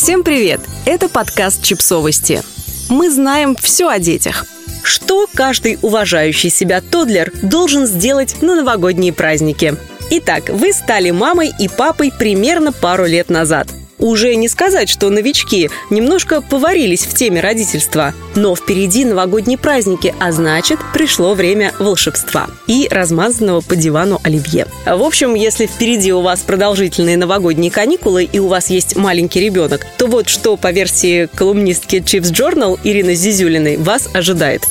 Всем привет! Это подкаст «Чипсовости». Мы знаем все о детях. Что каждый уважающий себя тодлер должен сделать на новогодние праздники? Итак, вы стали мамой и папой примерно пару лет назад. Уже не сказать, что новички немножко поварились в теме родительства, но впереди новогодние праздники, а значит, пришло время волшебства и размазанного по дивану оливье. В общем, если впереди у вас продолжительные новогодние каникулы и у вас есть маленький ребенок, то вот что по версии колумнистки Chips Journal Ирины Зизюлиной вас ожидает.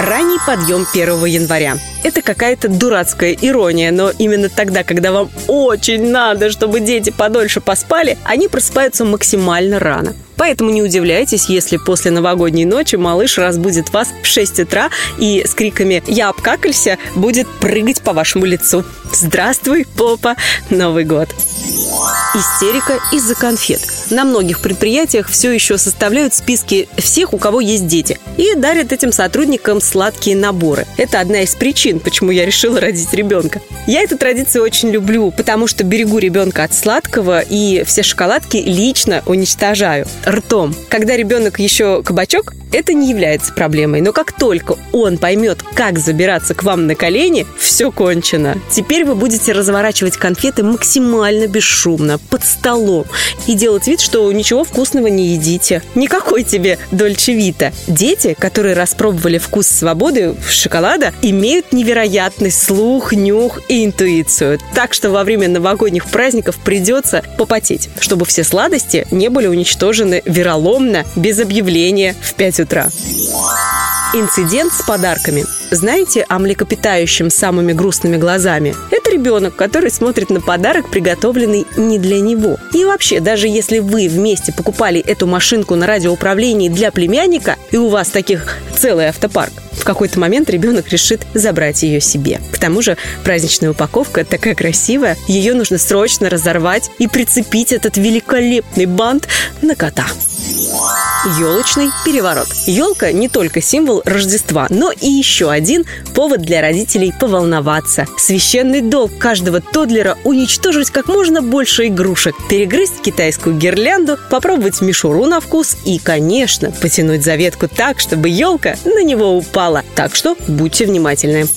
Ранний подъем 1 января. Это какая-то дурацкая ирония, но именно тогда, когда вам очень надо, чтобы дети подольше поспали, они просыпаются максимально рано. Поэтому не удивляйтесь, если после новогодней ночи малыш разбудит вас в 6 утра и с криками «Я обкакался» будет прыгать по вашему лицу. Здравствуй, попа! Новый год! Истерика из-за конфет. На многих предприятиях все еще составляют списки всех, у кого есть дети, и дарят этим сотрудникам сладкие наборы. Это одна из причин, почему я решила родить ребенка. Я эту традицию очень люблю, потому что берегу ребенка от сладкого и все шоколадки лично уничтожаю ртом. Когда ребенок еще кабачок, это не является проблемой. Но как только он поймет, как забираться к вам на колени, все кончено. Теперь вы будете разворачивать конфеты максимально бесшумно, под столом, и делать вид, что ничего вкусного не едите. Никакой тебе Дольче Вита. Дети, которые распробовали вкус свободы шоколада, имеют невероятный слух, нюх и интуицию. Так что во время новогодних праздников придется попотеть, чтобы все сладости не были уничтожены вероломно, без объявления в 5 утра. Инцидент с подарками. Знаете о млекопитающем с самыми грустными глазами? Это ребенок, который смотрит на подарок, приготовленный не для него. И вообще, даже если вы вместе покупали эту машинку на радиоуправлении для племянника, и у вас таких целый автопарк, в какой-то момент ребенок решит забрать ее себе. К тому же праздничная упаковка такая красивая, ее нужно срочно разорвать и прицепить этот великолепный бант на кота. Елочный переворот. Елка не только символ Рождества, но и еще один повод для родителей поволноваться. Священный долг каждого тодлера уничтожить как можно больше игрушек, перегрызть китайскую гирлянду, попробовать мишуру на вкус и, конечно, потянуть за ветку так, чтобы елка на него упала. Так что будьте внимательны.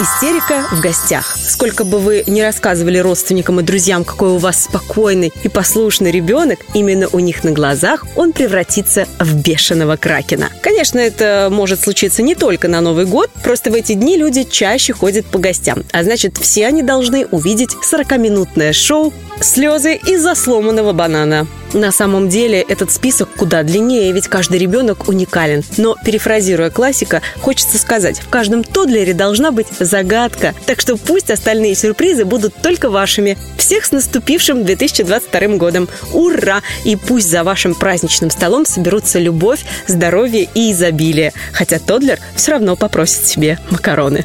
Истерика в гостях. Сколько бы вы ни рассказывали родственникам и друзьям, какой у вас спокойный и послушный ребенок, именно у них на глазах он превратится в бешеного кракена. Конечно, это может случиться не только на Новый год, просто в эти дни люди чаще ходят по гостям, а значит, все они должны увидеть 40-минутное шоу «Слезы из-за сломанного банана». На самом деле этот список куда длиннее, ведь каждый ребенок уникален. Но, перефразируя классика, хочется сказать, в каждом тодлере должна быть загадка. Так что пусть остальные сюрпризы будут только вашими. Всех с наступившим 2022 годом! Ура! И пусть за вашим праздничным столом соберутся любовь, здоровье и изобилие. Хотя тодлер все равно попросит себе макароны.